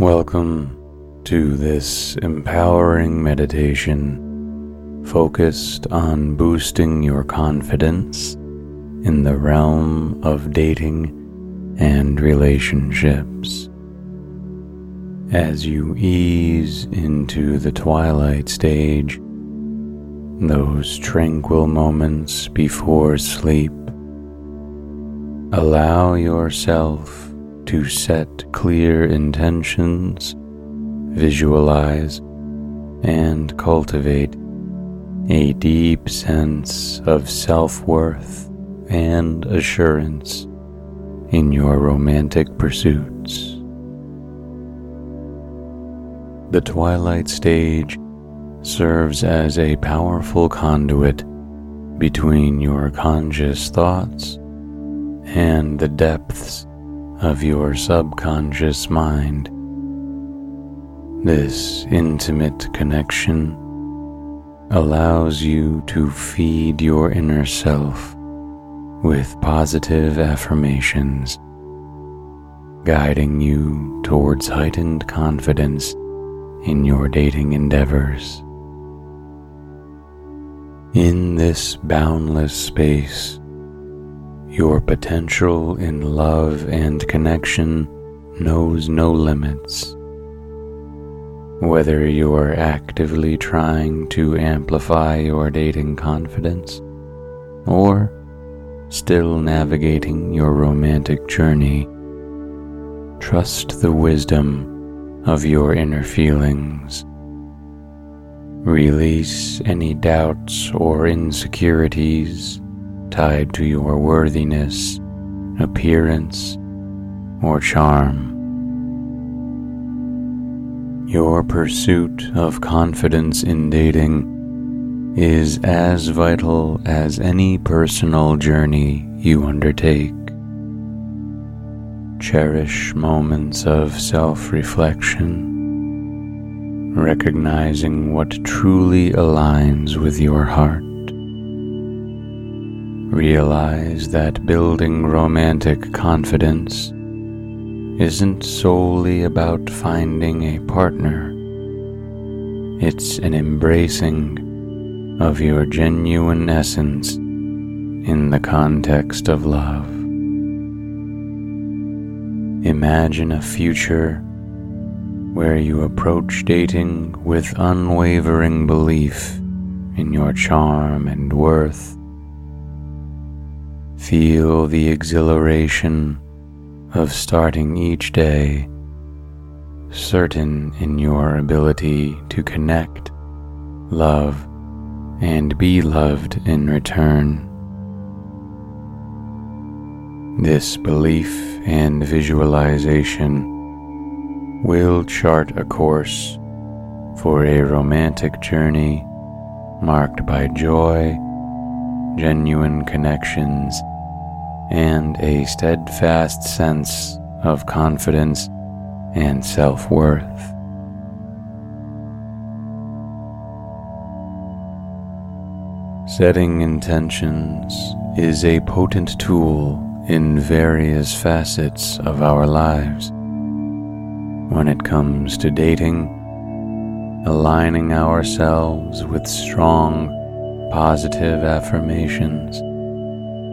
Welcome to this empowering meditation focused on boosting your confidence in the realm of dating and relationships. As you ease into the twilight stage, those tranquil moments before sleep, allow yourself to set clear intentions, visualize, and cultivate a deep sense of self worth and assurance in your romantic pursuits. The twilight stage serves as a powerful conduit between your conscious thoughts and the depths of your subconscious mind. This intimate connection allows you to feed your inner self with positive affirmations, guiding you towards heightened confidence in your dating endeavors. In this boundless space, your potential in love and connection knows no limits. Whether you are actively trying to amplify your dating confidence or still navigating your romantic journey, trust the wisdom of your inner feelings. Release any doubts or insecurities tied to your worthiness, appearance, or charm. Your pursuit of confidence in dating is as vital as any personal journey you undertake. Cherish moments of self reflection, recognizing what truly aligns with your heart. Realize that building romantic confidence isn't solely about finding a partner. It's an embracing of your genuine essence in the context of love. Imagine a future where you approach dating with unwavering belief in your charm and worth Feel the exhilaration of starting each day, certain in your ability to connect, love, and be loved in return. This belief and visualization will chart a course for a romantic journey marked by joy, genuine connections, and a steadfast sense of confidence and self worth. Setting intentions is a potent tool in various facets of our lives. When it comes to dating, aligning ourselves with strong, positive affirmations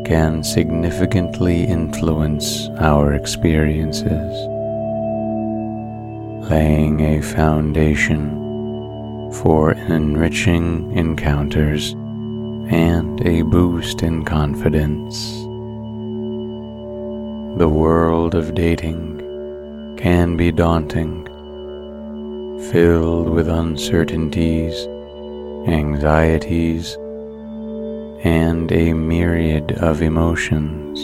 can significantly influence our experiences, laying a foundation for enriching encounters and a boost in confidence. The world of dating can be daunting, filled with uncertainties, anxieties, and a myriad of emotions.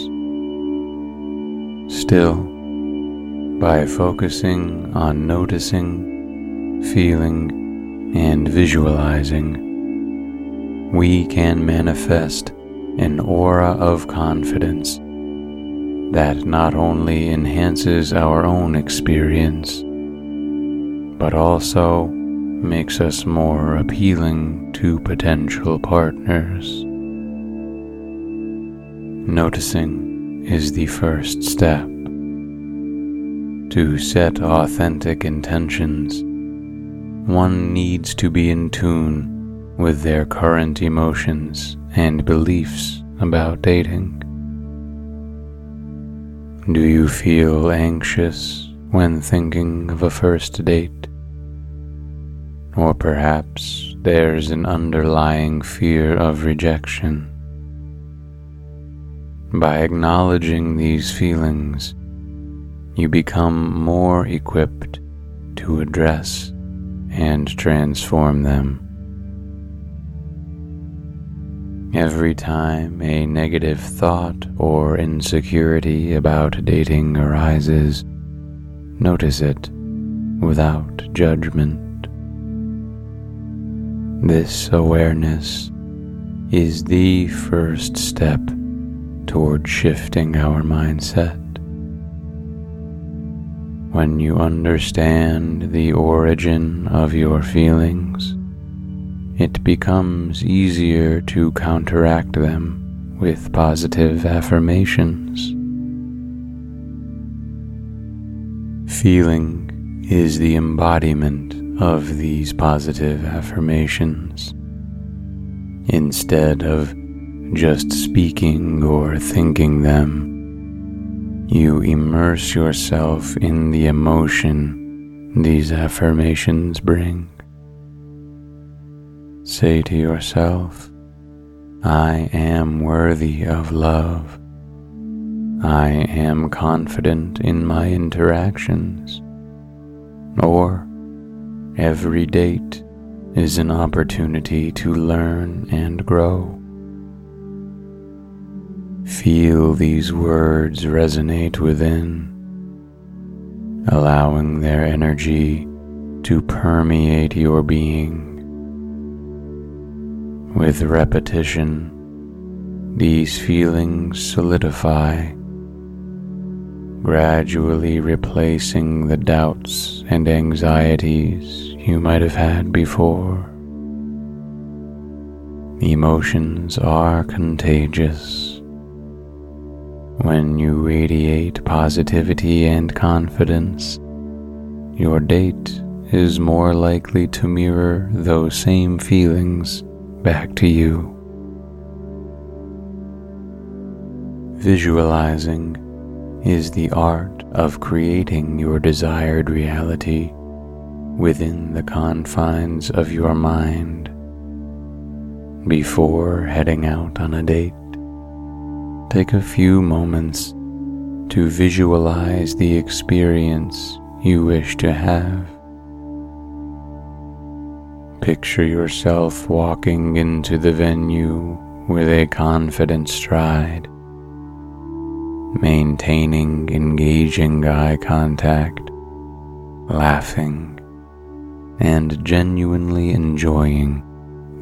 Still, by focusing on noticing, feeling, and visualizing, we can manifest an aura of confidence that not only enhances our own experience, but also makes us more appealing to potential partners. Noticing is the first step. To set authentic intentions, one needs to be in tune with their current emotions and beliefs about dating. Do you feel anxious when thinking of a first date? Or perhaps there's an underlying fear of rejection. By acknowledging these feelings, you become more equipped to address and transform them. Every time a negative thought or insecurity about dating arises, notice it without judgment. This awareness is the first step toward shifting our mindset. When you understand the origin of your feelings, it becomes easier to counteract them with positive affirmations. Feeling is the embodiment of these positive affirmations instead of just speaking or thinking them. You immerse yourself in the emotion these affirmations bring. Say to yourself, I am worthy of love. I am confident in my interactions. Or, every date is an opportunity to learn and grow. Feel these words resonate within, allowing their energy to permeate your being. With repetition, these feelings solidify, gradually replacing the doubts and anxieties you might have had before. Emotions are contagious when you radiate positivity and confidence, your date is more likely to mirror those same feelings back to you. Visualizing is the art of creating your desired reality within the confines of your mind before heading out on a date. Take a few moments to visualize the experience you wish to have. Picture yourself walking into the venue with a confident stride, maintaining engaging eye contact, laughing, and genuinely enjoying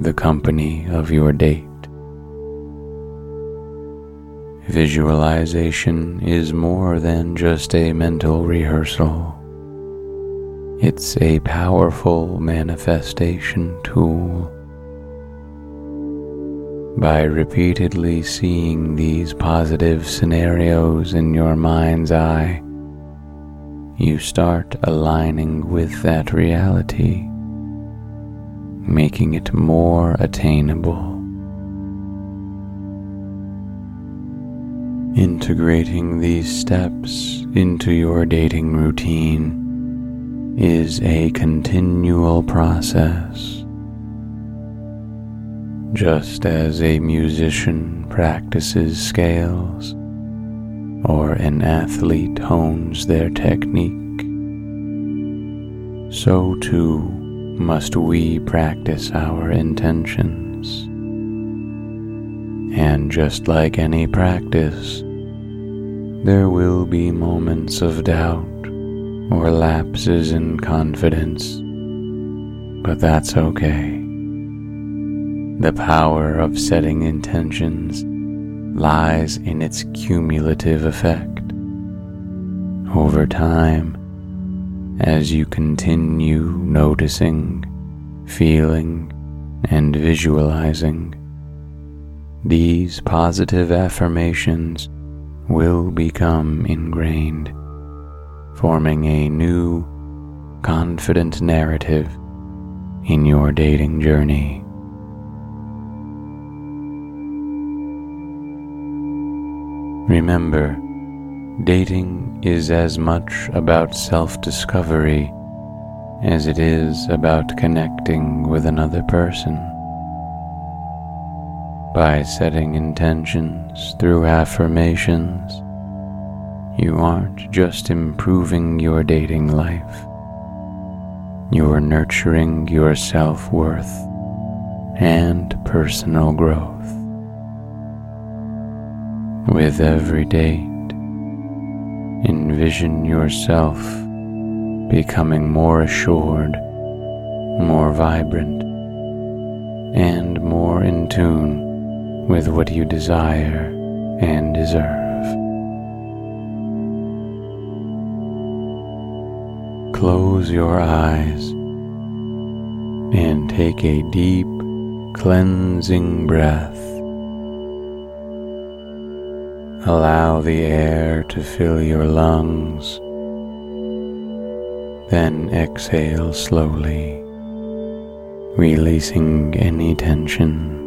the company of your date. Visualization is more than just a mental rehearsal. It's a powerful manifestation tool. By repeatedly seeing these positive scenarios in your mind's eye, you start aligning with that reality, making it more attainable. Integrating these steps into your dating routine is a continual process. Just as a musician practices scales or an athlete hones their technique, so too must we practice our intentions. And just like any practice, there will be moments of doubt or lapses in confidence, but that's okay. The power of setting intentions lies in its cumulative effect. Over time, as you continue noticing, feeling, and visualizing, these positive affirmations will become ingrained, forming a new, confident narrative in your dating journey. Remember, dating is as much about self discovery as it is about connecting with another person. By setting intentions through affirmations, you aren't just improving your dating life, you're nurturing your self worth and personal growth. With every date, envision yourself becoming more assured, more vibrant, and more in tune with what you desire and deserve. Close your eyes and take a deep, cleansing breath. Allow the air to fill your lungs then exhale slowly, releasing any tension.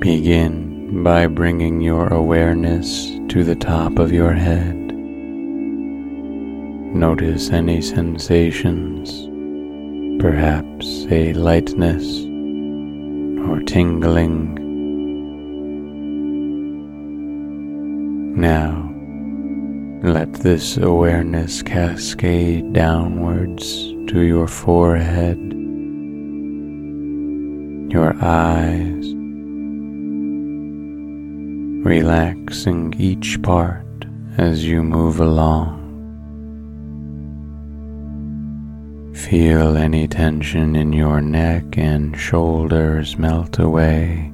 Begin by bringing your awareness to the top of your head. Notice any sensations, perhaps a lightness or tingling. Now, let this awareness cascade downwards to your forehead, your eyes, relaxing each part as you move along. Feel any tension in your neck and shoulders melt away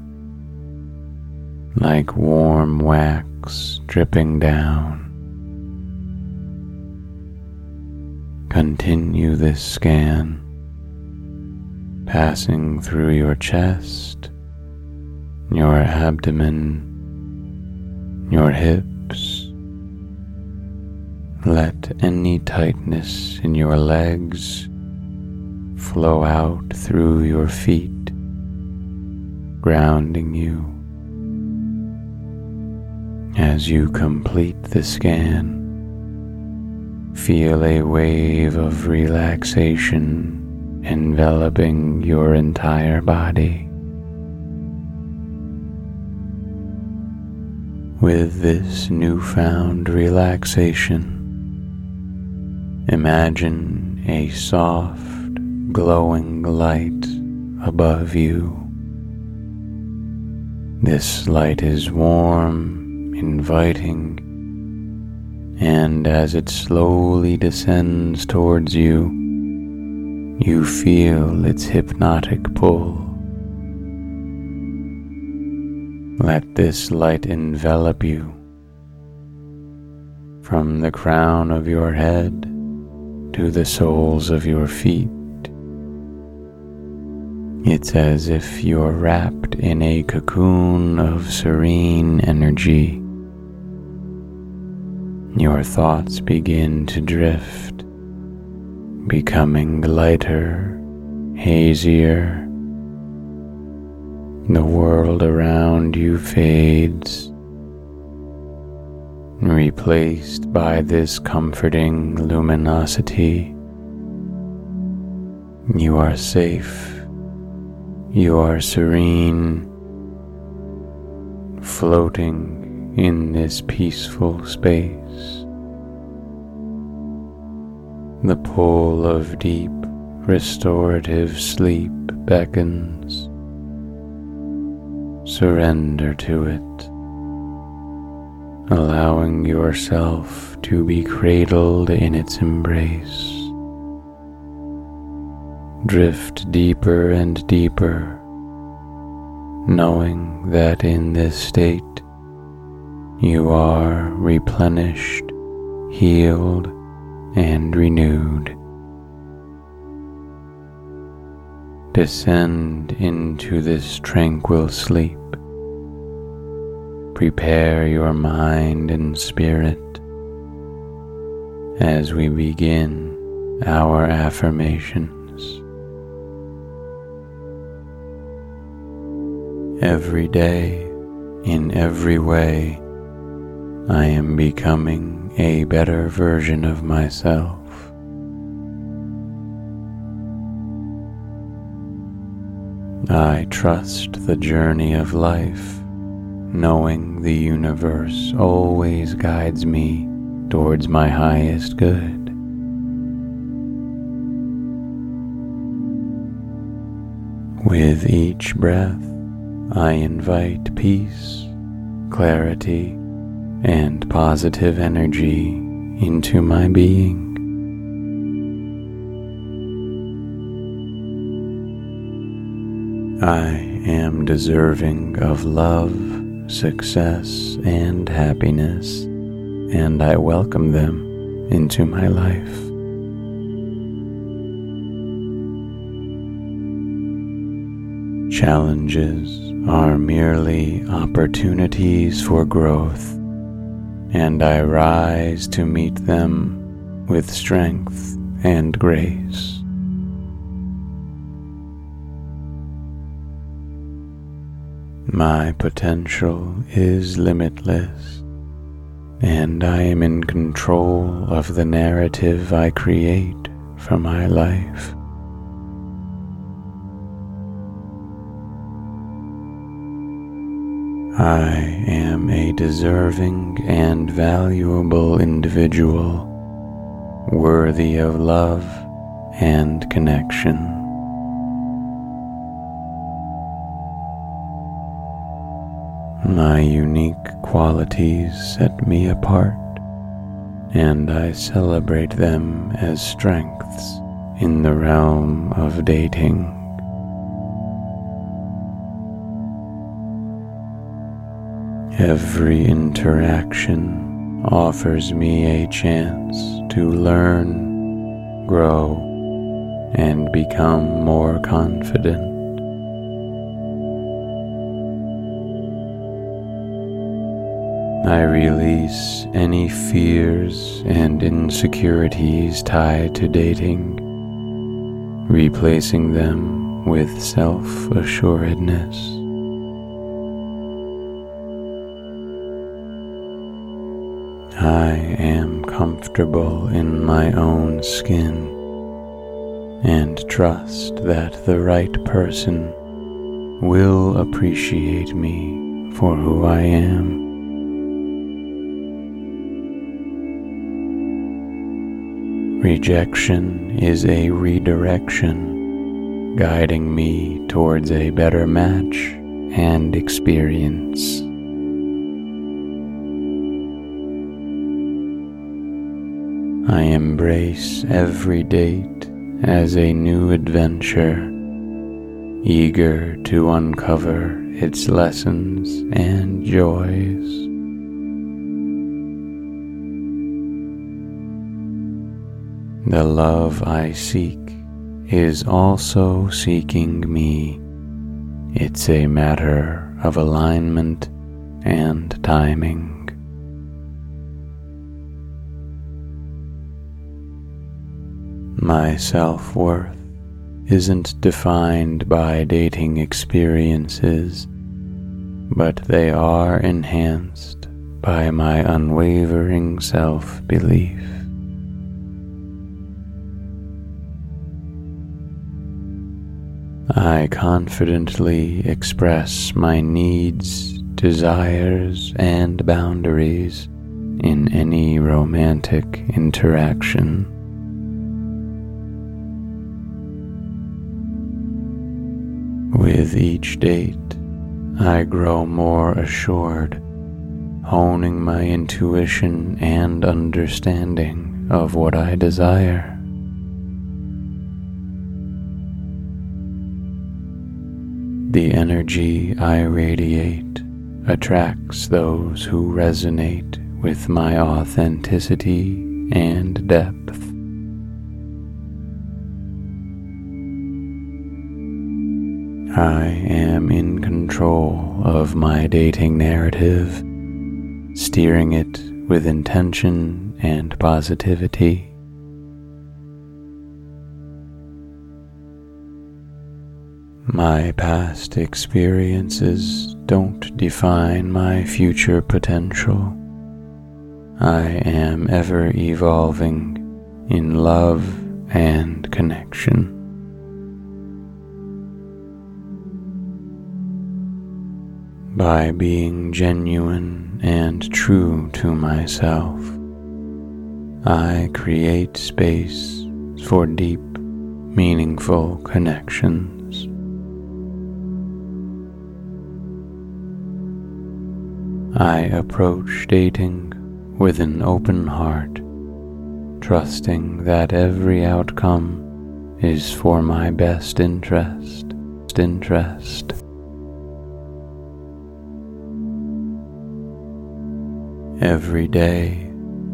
like warm wax dripping down. Continue this scan, passing through your chest, your abdomen, your hips. Let any tightness in your legs flow out through your feet, grounding you. As you complete the scan, Feel a wave of relaxation enveloping your entire body. With this newfound relaxation, imagine a soft, glowing light above you. This light is warm, inviting, and as it slowly descends towards you, you feel its hypnotic pull. Let this light envelop you from the crown of your head to the soles of your feet. It's as if you're wrapped in a cocoon of serene energy your thoughts begin to drift, becoming lighter, hazier. The world around you fades, replaced by this comforting luminosity. You are safe, you are serene, floating in this peaceful space. The pull of deep restorative sleep beckons. Surrender to it, allowing yourself to be cradled in its embrace. Drift deeper and deeper, knowing that in this state you are replenished, healed, and renewed. Descend into this tranquil sleep, prepare your mind and spirit as we begin our affirmations. Every day, in every way, I am becoming a better version of myself. I trust the journey of life, knowing the universe always guides me towards my highest good. With each breath, I invite peace, clarity, and positive energy into my being. I am deserving of love, success, and happiness, and I welcome them into my life. Challenges are merely opportunities for growth, and I rise to meet them with strength and grace. My potential is limitless, and I am in control of the narrative I create for my life. I am a deserving and valuable individual, worthy of love and connection. My unique qualities set me apart, and I celebrate them as strengths in the realm of dating. Every interaction offers me a chance to learn, grow, and become more confident. I release any fears and insecurities tied to dating, replacing them with self assuredness. I am comfortable in my own skin and trust that the right person will appreciate me for who I am. Rejection is a redirection, guiding me towards a better match and experience. I embrace every date as a new adventure, eager to uncover its lessons and joys. The love I seek is also seeking me. It's a matter of alignment and timing. My self worth isn't defined by dating experiences, but they are enhanced by my unwavering self belief. I confidently express my needs, desires, and boundaries in any romantic interaction. With each date, I grow more assured, honing my intuition and understanding of what I desire. The energy I radiate attracts those who resonate with my authenticity and depth. I am in control of my dating narrative, steering it with intention and positivity. My past experiences don't define my future potential. I am ever evolving in love and connection. By being genuine and true to myself, I create space for deep, meaningful connections. I approach dating with an open heart, trusting that every outcome is for my best interest. interest. Every day,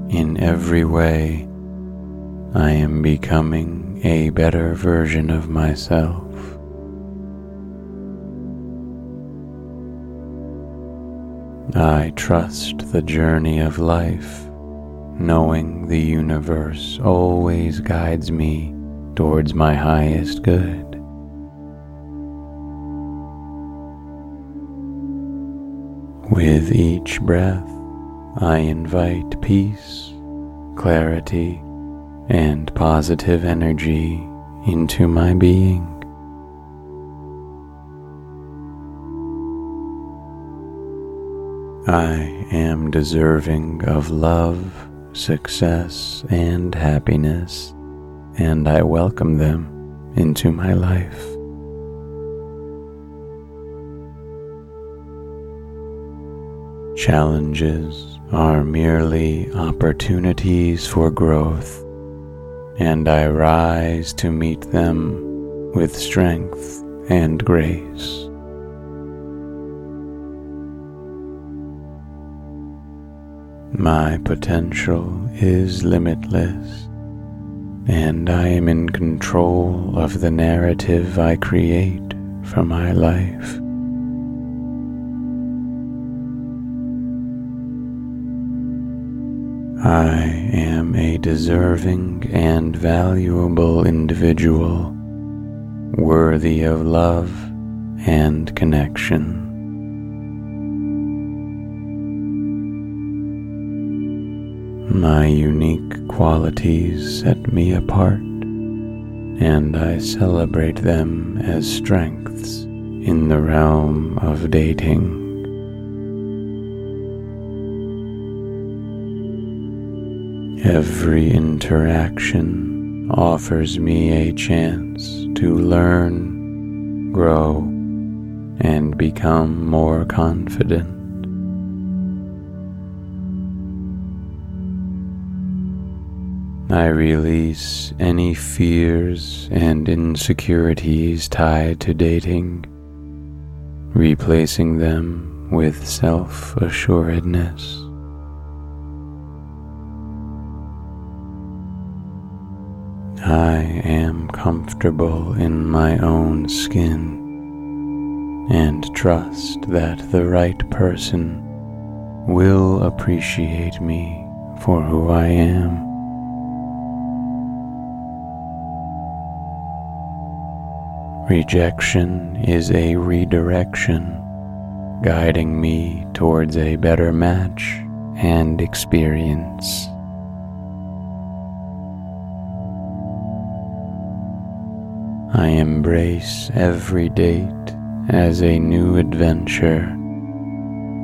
in every way, I am becoming a better version of myself. I trust the journey of life, knowing the universe always guides me towards my highest good. With each breath, I invite peace, clarity, and positive energy into my being. I am deserving of love, success, and happiness, and I welcome them into my life. Challenges are merely opportunities for growth, and I rise to meet them with strength and grace. My potential is limitless, and I am in control of the narrative I create for my life. I am a deserving and valuable individual, worthy of love and connection. My unique qualities set me apart, and I celebrate them as strengths in the realm of dating. Every interaction offers me a chance to learn, grow, and become more confident. I release any fears and insecurities tied to dating, replacing them with self assuredness. I am comfortable in my own skin and trust that the right person will appreciate me for who I am. Rejection is a redirection, guiding me towards a better match and experience. I embrace every date as a new adventure,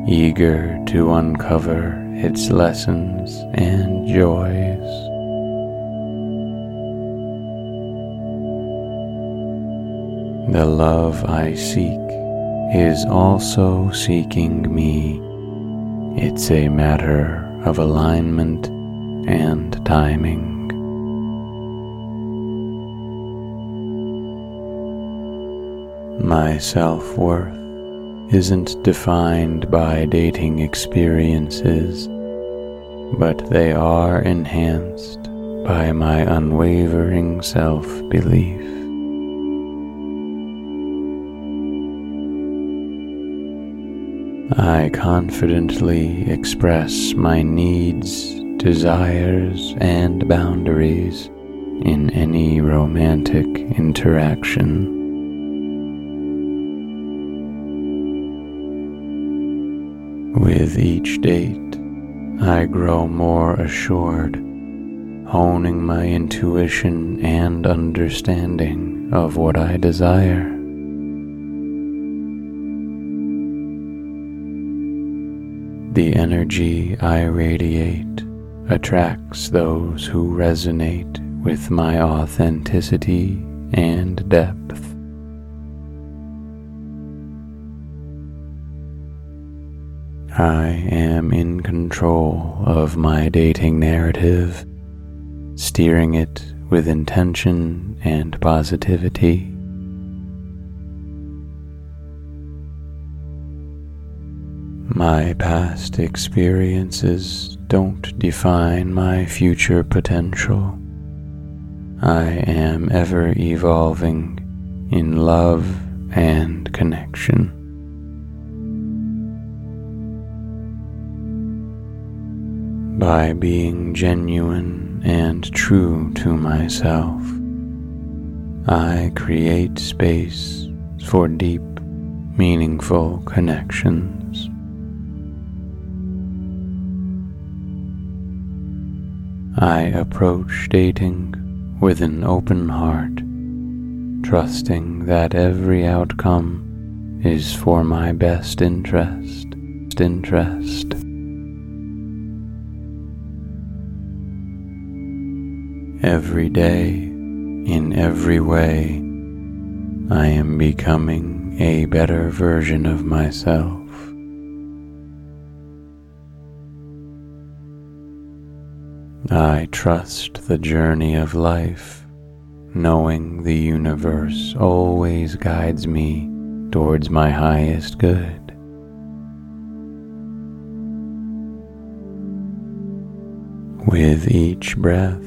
eager to uncover its lessons and joys. The love I seek is also seeking me. It's a matter of alignment and timing. My self worth isn't defined by dating experiences, but they are enhanced by my unwavering self belief. I confidently express my needs, desires, and boundaries in any romantic interaction. With each date, I grow more assured, honing my intuition and understanding of what I desire. The energy I radiate attracts those who resonate with my authenticity and depth. I am in control of my dating narrative, steering it with intention and positivity. My past experiences don't define my future potential. I am ever evolving in love and connection. By being genuine and true to myself, I create space for deep, meaningful connections. I approach dating with an open heart, trusting that every outcome is for my best interest. interest. Every day, in every way, I am becoming a better version of myself. I trust the journey of life, knowing the universe always guides me towards my highest good. With each breath,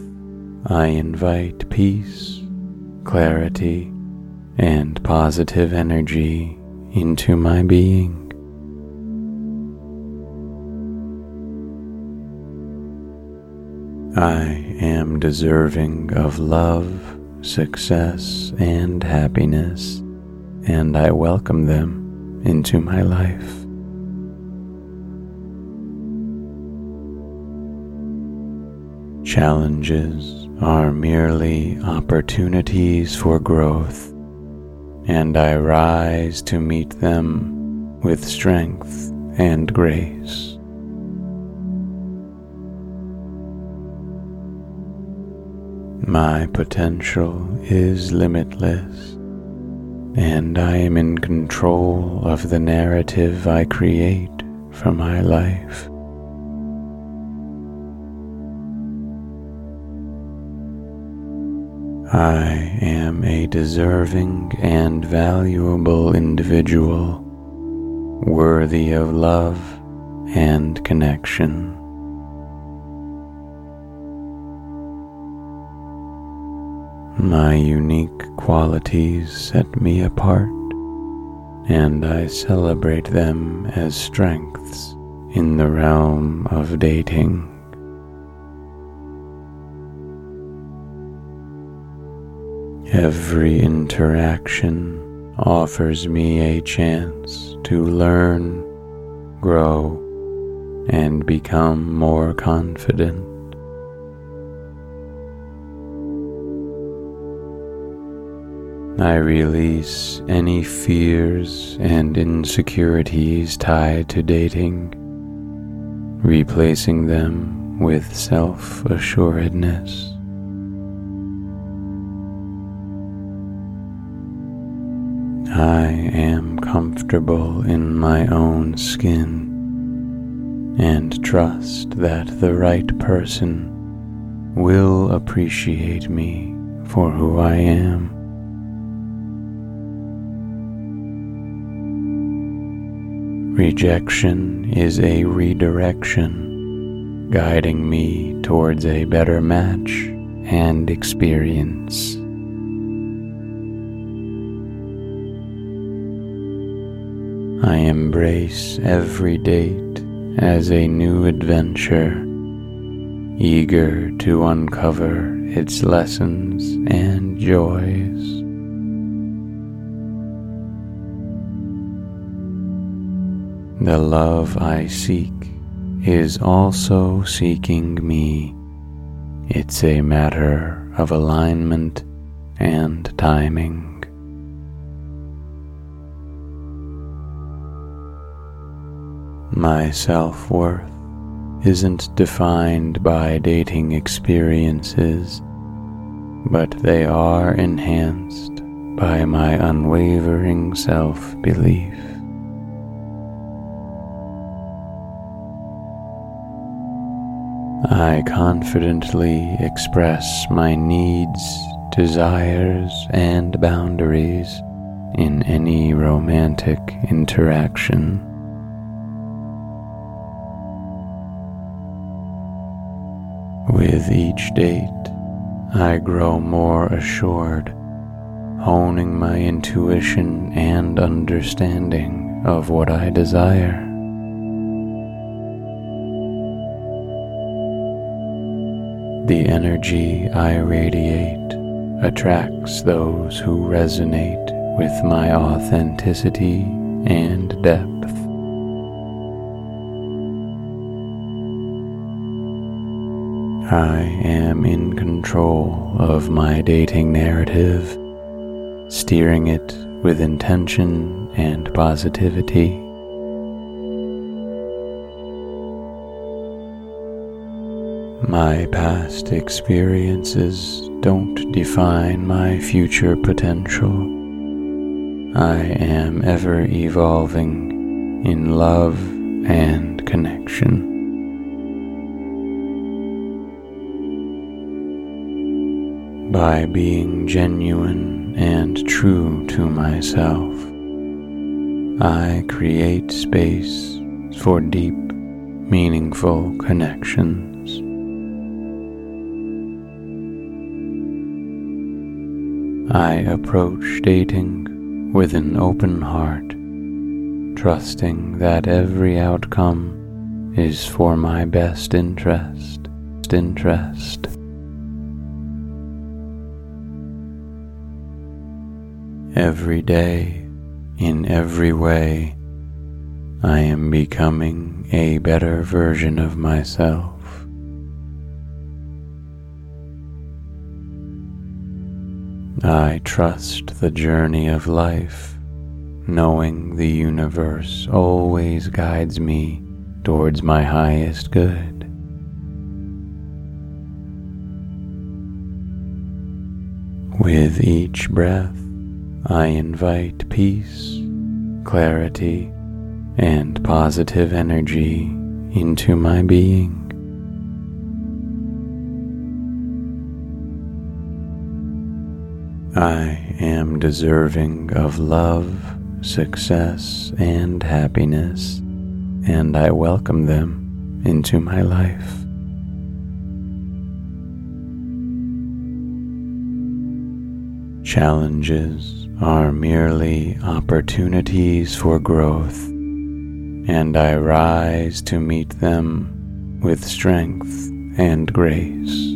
I invite peace, clarity, and positive energy into my being. I am deserving of love, success, and happiness, and I welcome them into my life. Challenges are merely opportunities for growth, and I rise to meet them with strength and grace. My potential is limitless, and I am in control of the narrative I create for my life. I am a deserving and valuable individual, worthy of love and connection. My unique qualities set me apart, and I celebrate them as strengths in the realm of dating. Every interaction offers me a chance to learn, grow, and become more confident. I release any fears and insecurities tied to dating, replacing them with self assuredness. I am comfortable in my own skin and trust that the right person will appreciate me for who I am. Rejection is a redirection, guiding me towards a better match and experience. I embrace every date as a new adventure, eager to uncover its lessons and joys. The love I seek is also seeking me. It's a matter of alignment and timing. My self worth isn't defined by dating experiences, but they are enhanced by my unwavering self belief. I confidently express my needs, desires, and boundaries in any romantic interaction. With each date, I grow more assured, honing my intuition and understanding of what I desire. The energy I radiate attracts those who resonate with my authenticity and depth. I am in control of my dating narrative, steering it with intention and positivity. My past experiences don't define my future potential. I am ever evolving in love and connection. by being genuine and true to myself. I create space for deep, meaningful connections. I approach dating with an open heart, trusting that every outcome is for my best interest. interest. Every day, in every way, I am becoming a better version of myself. I trust the journey of life, knowing the universe always guides me towards my highest good. With each breath, I invite peace, clarity, and positive energy into my being. I am deserving of love, success, and happiness, and I welcome them into my life. Challenges are merely opportunities for growth, and I rise to meet them with strength and grace.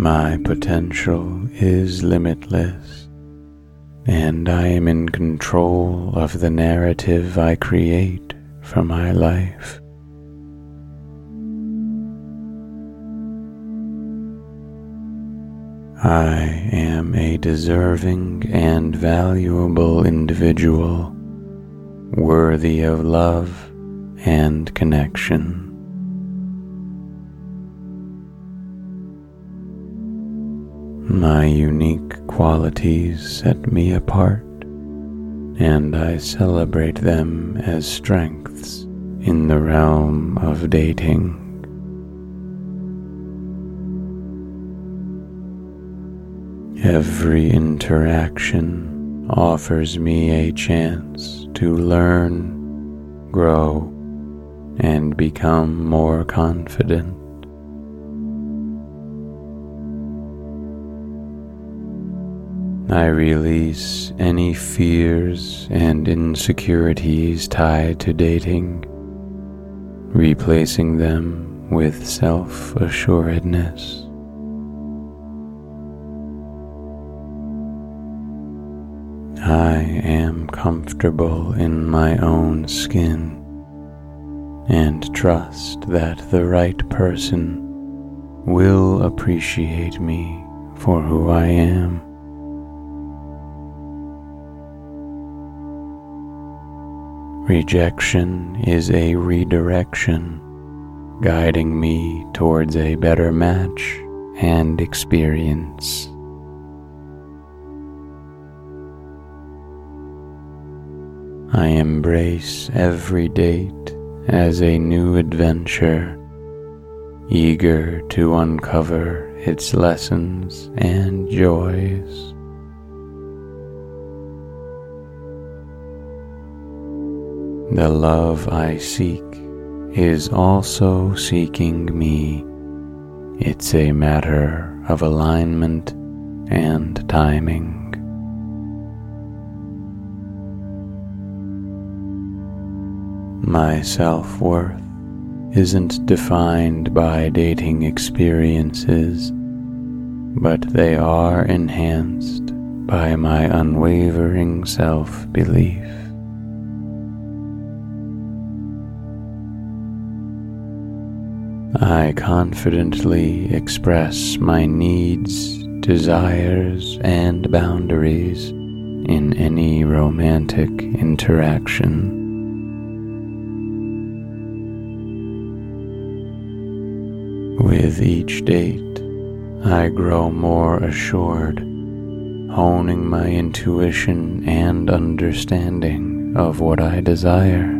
My potential is limitless, and I am in control of the narrative I create for my life. I am a deserving and valuable individual, worthy of love and connection. My unique qualities set me apart, and I celebrate them as strengths in the realm of dating. Every interaction offers me a chance to learn, grow, and become more confident. I release any fears and insecurities tied to dating, replacing them with self assuredness. I am comfortable in my own skin and trust that the right person will appreciate me for who I am. Rejection is a redirection, guiding me towards a better match and experience. I embrace every date as a new adventure, eager to uncover its lessons and joys. The love I seek is also seeking me. It's a matter of alignment and timing. My self worth isn't defined by dating experiences, but they are enhanced by my unwavering self belief. I confidently express my needs, desires, and boundaries in any romantic interaction. With each date, I grow more assured, honing my intuition and understanding of what I desire.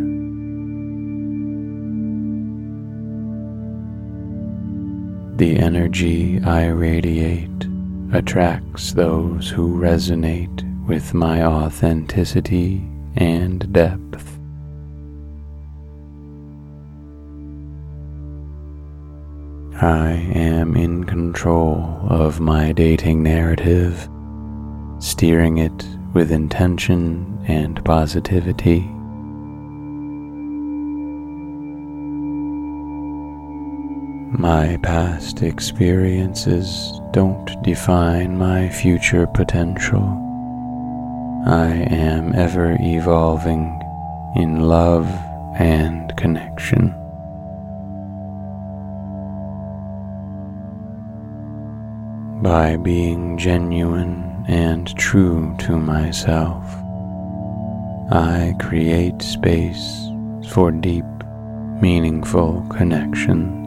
The energy I radiate attracts those who resonate with my authenticity and depth. I am in control of my dating narrative, steering it with intention and positivity. My past experiences don't define my future potential. I am ever evolving in love and connection. By being genuine and true to myself, I create space for deep, meaningful connections.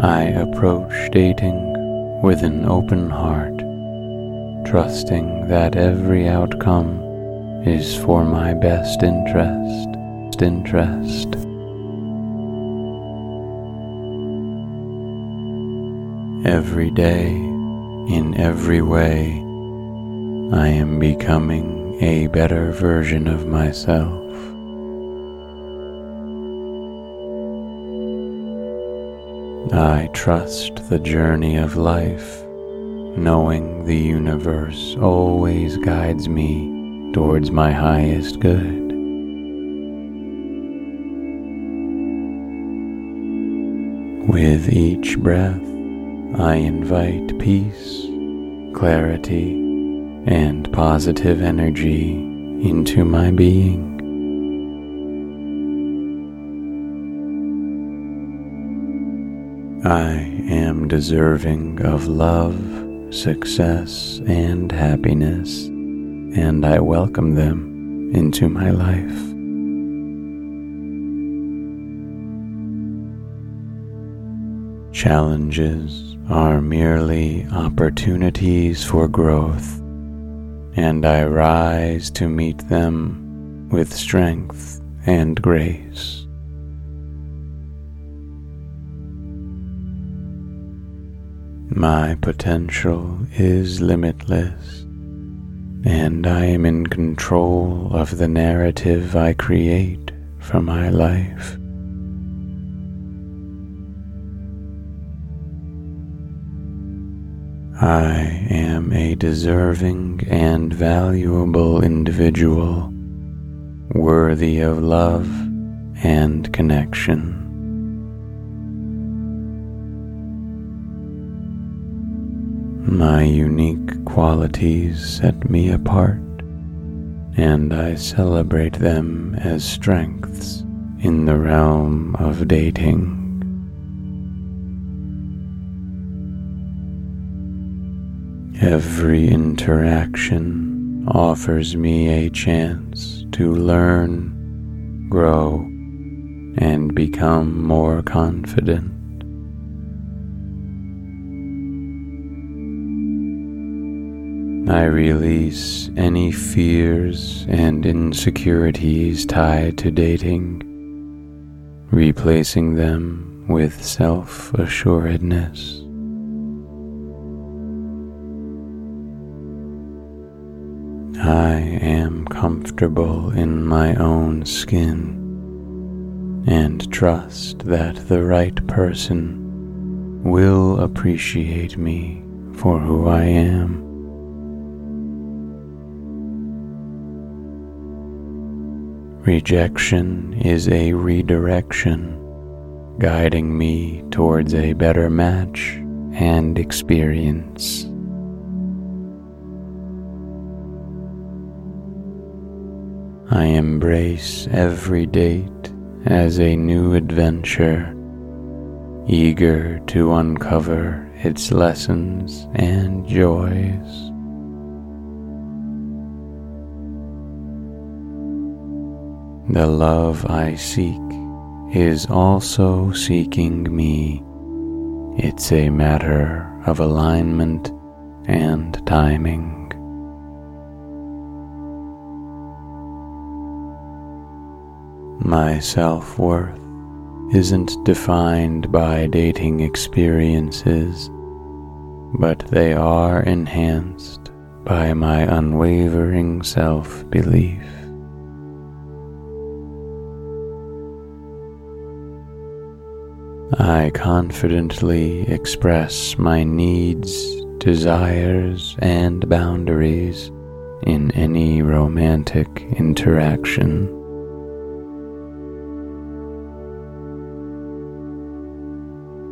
I approach dating with an open heart, trusting that every outcome is for my best interest. interest. Every day, in every way, I am becoming a better version of myself. I trust the journey of life, knowing the universe always guides me towards my highest good. With each breath, I invite peace, clarity, and positive energy into my being. I am deserving of love, success, and happiness, and I welcome them into my life. Challenges are merely opportunities for growth, and I rise to meet them with strength and grace. My potential is limitless, and I am in control of the narrative I create for my life. I am a deserving and valuable individual worthy of love and connection. My unique qualities set me apart, and I celebrate them as strengths in the realm of dating. Every interaction offers me a chance to learn, grow, and become more confident. I release any fears and insecurities tied to dating, replacing them with self assuredness. I am comfortable in my own skin and trust that the right person will appreciate me for who I am. Rejection is a redirection, guiding me towards a better match and experience. I embrace every date as a new adventure, eager to uncover its lessons and joys. The love I seek is also seeking me. It's a matter of alignment and timing. My self worth isn't defined by dating experiences, but they are enhanced by my unwavering self belief. I confidently express my needs, desires, and boundaries in any romantic interaction.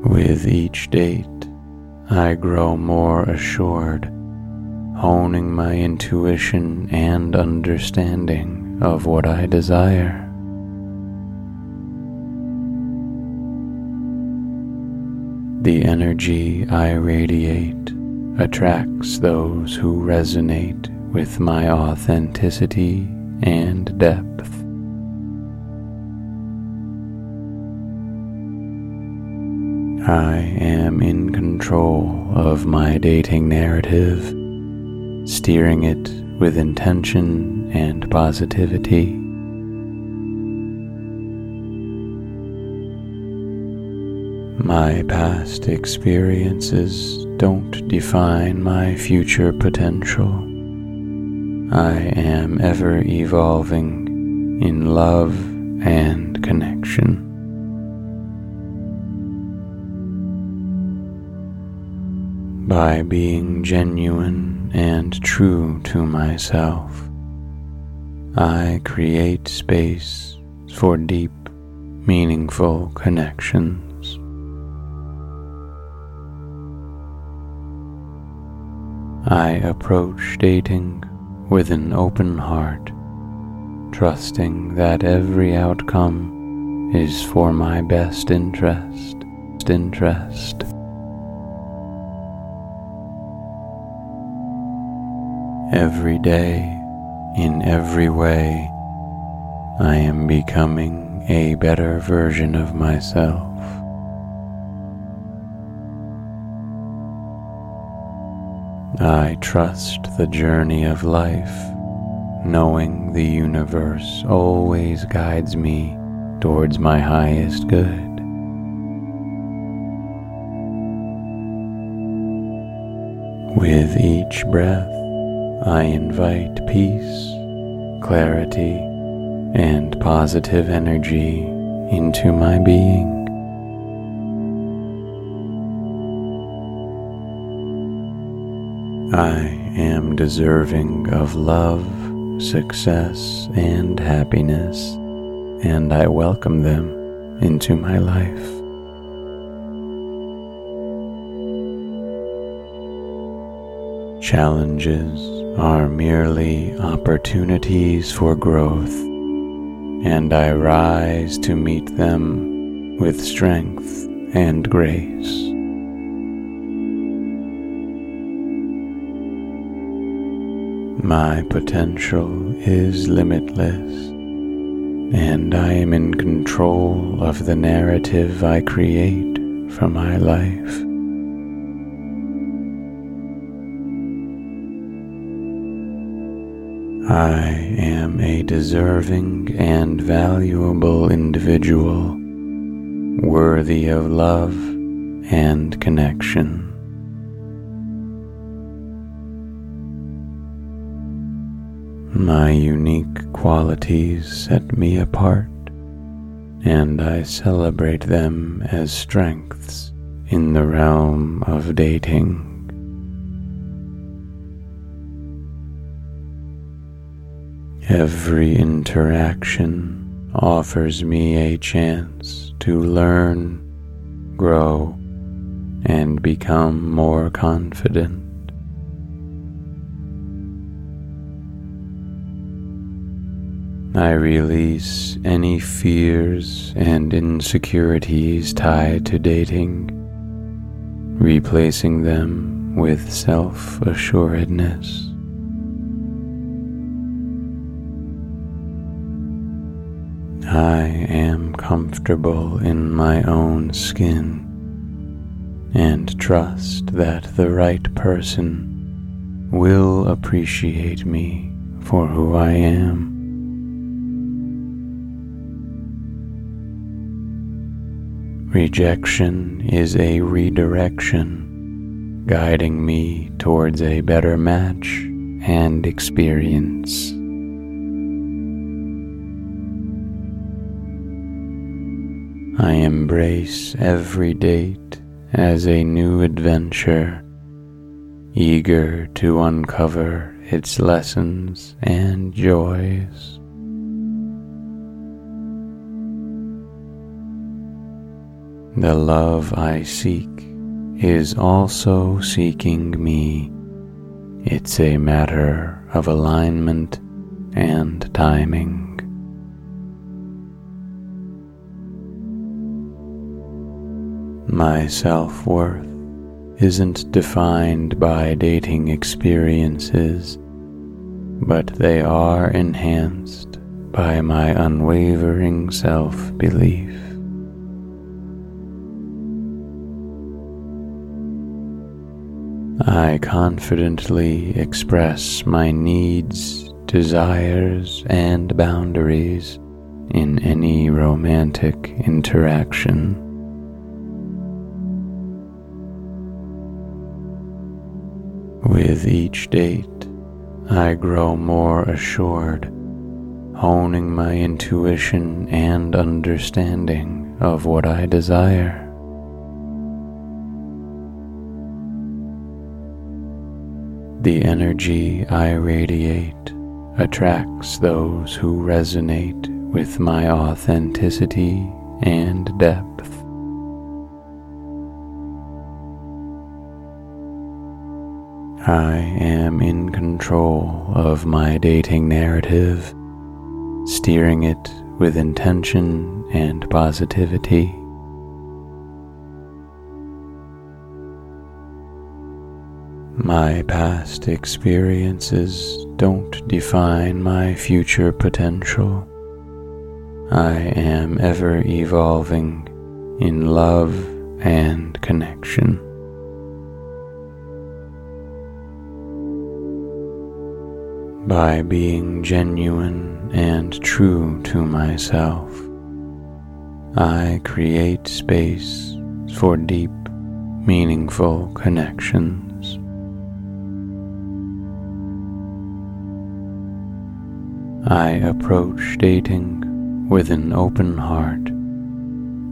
With each date, I grow more assured, honing my intuition and understanding of what I desire. The energy I radiate attracts those who resonate with my authenticity and depth. I am in control of my dating narrative, steering it with intention and positivity. My past experiences don't define my future potential. I am ever evolving in love and connection. By being genuine and true to myself, I create space for deep, meaningful connections. I approach dating with an open heart, trusting that every outcome is for my best interest. interest. Every day, in every way, I am becoming a better version of myself. I trust the journey of life, knowing the universe always guides me towards my highest good. With each breath, I invite peace, clarity, and positive energy into my being. I am deserving of love, success, and happiness, and I welcome them into my life. Challenges are merely opportunities for growth, and I rise to meet them with strength and grace. My potential is limitless, and I am in control of the narrative I create for my life. I am a deserving and valuable individual, worthy of love and connection. My unique qualities set me apart, and I celebrate them as strengths in the realm of dating. Every interaction offers me a chance to learn, grow, and become more confident. I release any fears and insecurities tied to dating, replacing them with self assuredness. I am comfortable in my own skin and trust that the right person will appreciate me for who I am. Rejection is a redirection, guiding me towards a better match and experience. I embrace every date as a new adventure, eager to uncover its lessons and joys. The love I seek is also seeking me. It's a matter of alignment and timing. My self worth isn't defined by dating experiences, but they are enhanced by my unwavering self belief. I confidently express my needs, desires, and boundaries in any romantic interaction. With each date, I grow more assured, honing my intuition and understanding of what I desire. The energy I radiate attracts those who resonate with my authenticity and depth. I am in control of my dating narrative, steering it with intention and positivity. My past experiences don't define my future potential. I am ever evolving in love and connection. by being genuine and true to myself. I create space for deep, meaningful connections. I approach dating with an open heart,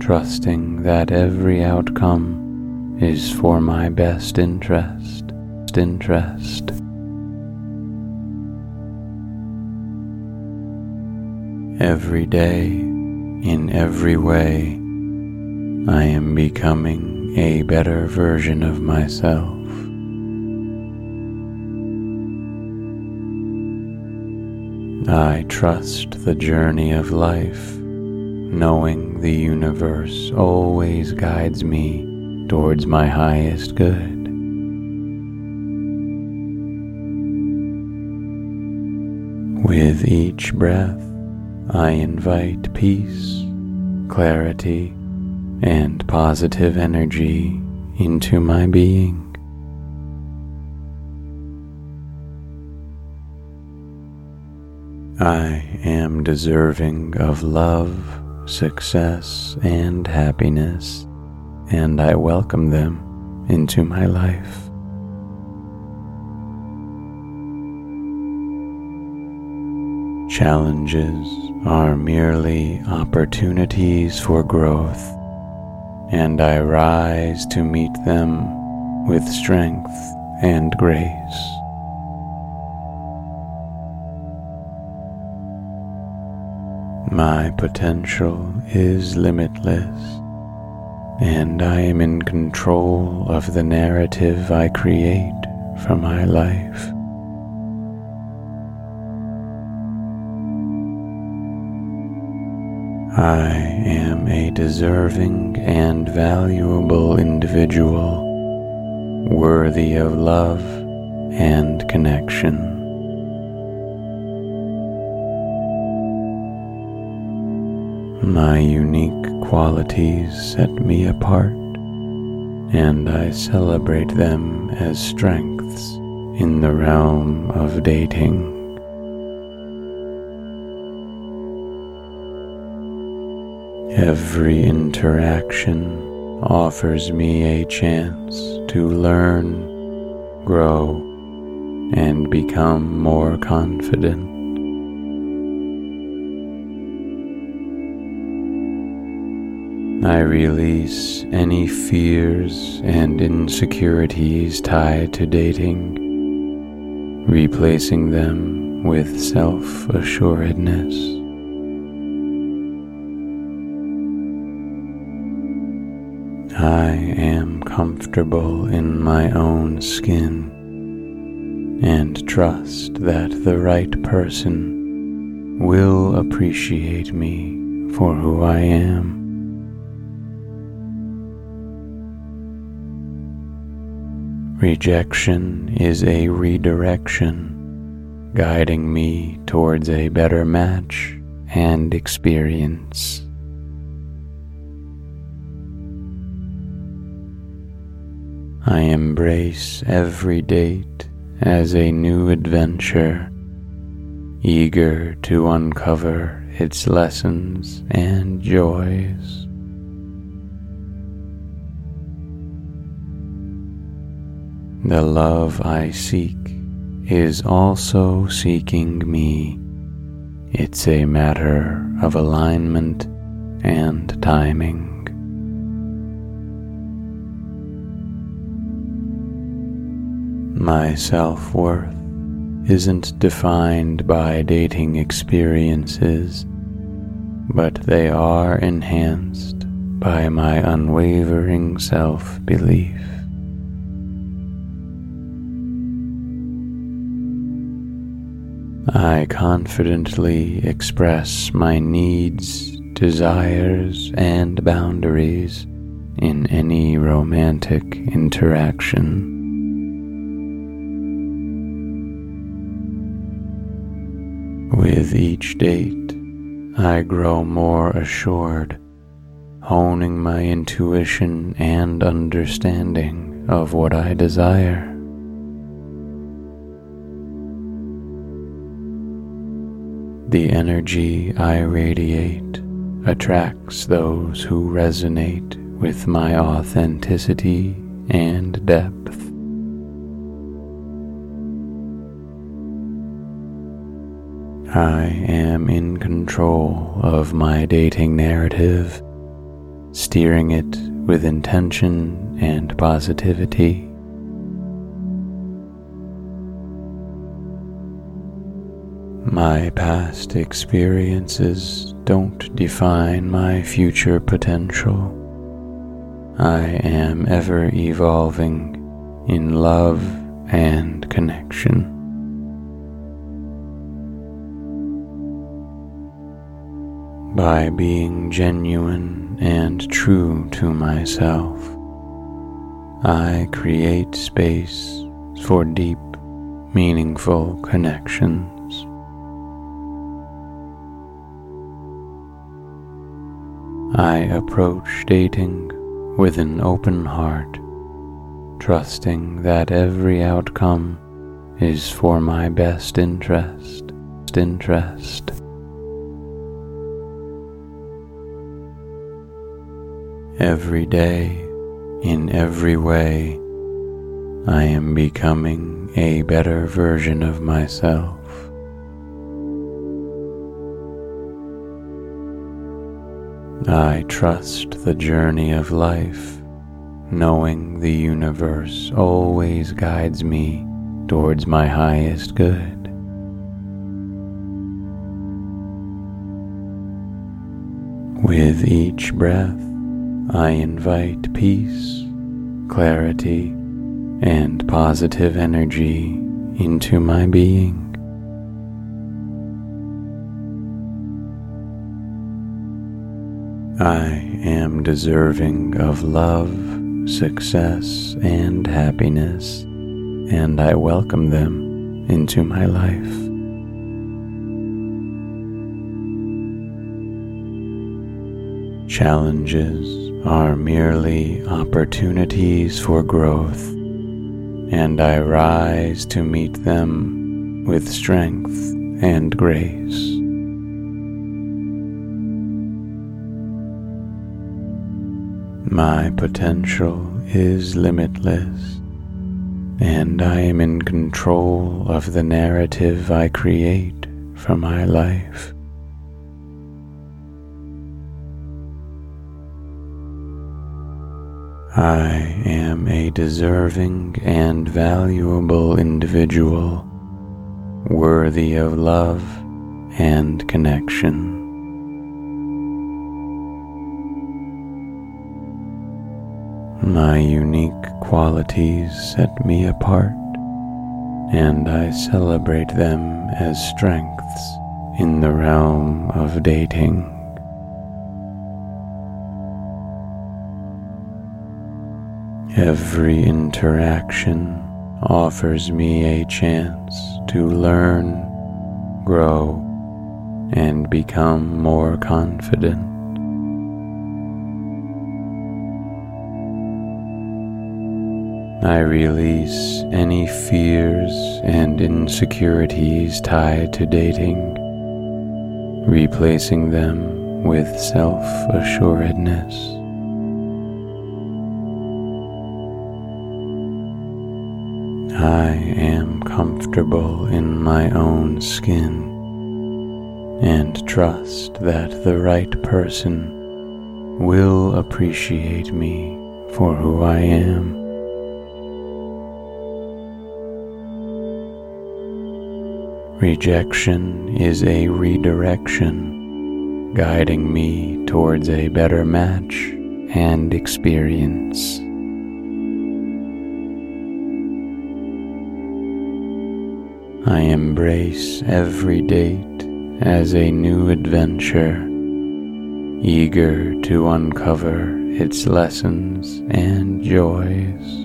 trusting that every outcome is for my best interest. interest. Every day, in every way, I am becoming a better version of myself. I trust the journey of life, knowing the universe always guides me towards my highest good. With each breath, I invite peace, clarity, and positive energy into my being. I am deserving of love, success, and happiness, and I welcome them into my life. Challenges are merely opportunities for growth, and I rise to meet them with strength and grace. My potential is limitless, and I am in control of the narrative I create for my life. I am a deserving and valuable individual, worthy of love and connection. My unique qualities set me apart, and I celebrate them as strengths in the realm of dating. Every interaction offers me a chance to learn, grow, and become more confident. I release any fears and insecurities tied to dating, replacing them with self assuredness. I am comfortable in my own skin and trust that the right person will appreciate me for who I am. Rejection is a redirection, guiding me towards a better match and experience. I embrace every date as a new adventure, eager to uncover its lessons and joys. The love I seek is also seeking me. It's a matter of alignment and timing. My self worth isn't defined by dating experiences, but they are enhanced by my unwavering self belief. I confidently express my needs, desires, and boundaries in any romantic interaction. With each date, I grow more assured, honing my intuition and understanding of what I desire. The energy I radiate attracts those who resonate with my authenticity and depth. I am in control of my dating narrative, steering it with intention and positivity. My past experiences don't define my future potential. I am ever evolving in love and connection. By being genuine and true to myself, I create space for deep, meaningful connections. I approach dating with an open heart, trusting that every outcome is for my best interest. interest. Every day, in every way, I am becoming a better version of myself. I trust the journey of life, knowing the universe always guides me towards my highest good. With each breath, I invite peace, clarity, and positive energy into my being. I am deserving of love, success, and happiness, and I welcome them into my life. Challenges are merely opportunities for growth, and I rise to meet them with strength and grace. My potential is limitless, and I am in control of the narrative I create for my life. I am a deserving and valuable individual, worthy of love and connection. My unique qualities set me apart, and I celebrate them as strengths in the realm of dating. Every interaction offers me a chance to learn, grow, and become more confident. I release any fears and insecurities tied to dating, replacing them with self assuredness. I am comfortable in my own skin and trust that the right person will appreciate me for who I am. Rejection is a redirection, guiding me towards a better match and experience. I embrace every date as a new adventure, eager to uncover its lessons and joys.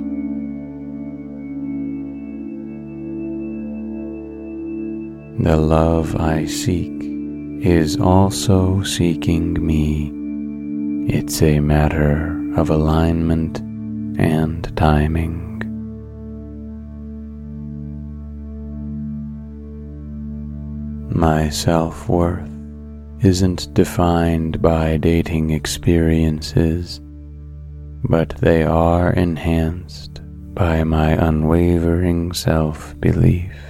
The love I seek is also seeking me. It's a matter of alignment and timing. My self worth isn't defined by dating experiences, but they are enhanced by my unwavering self belief.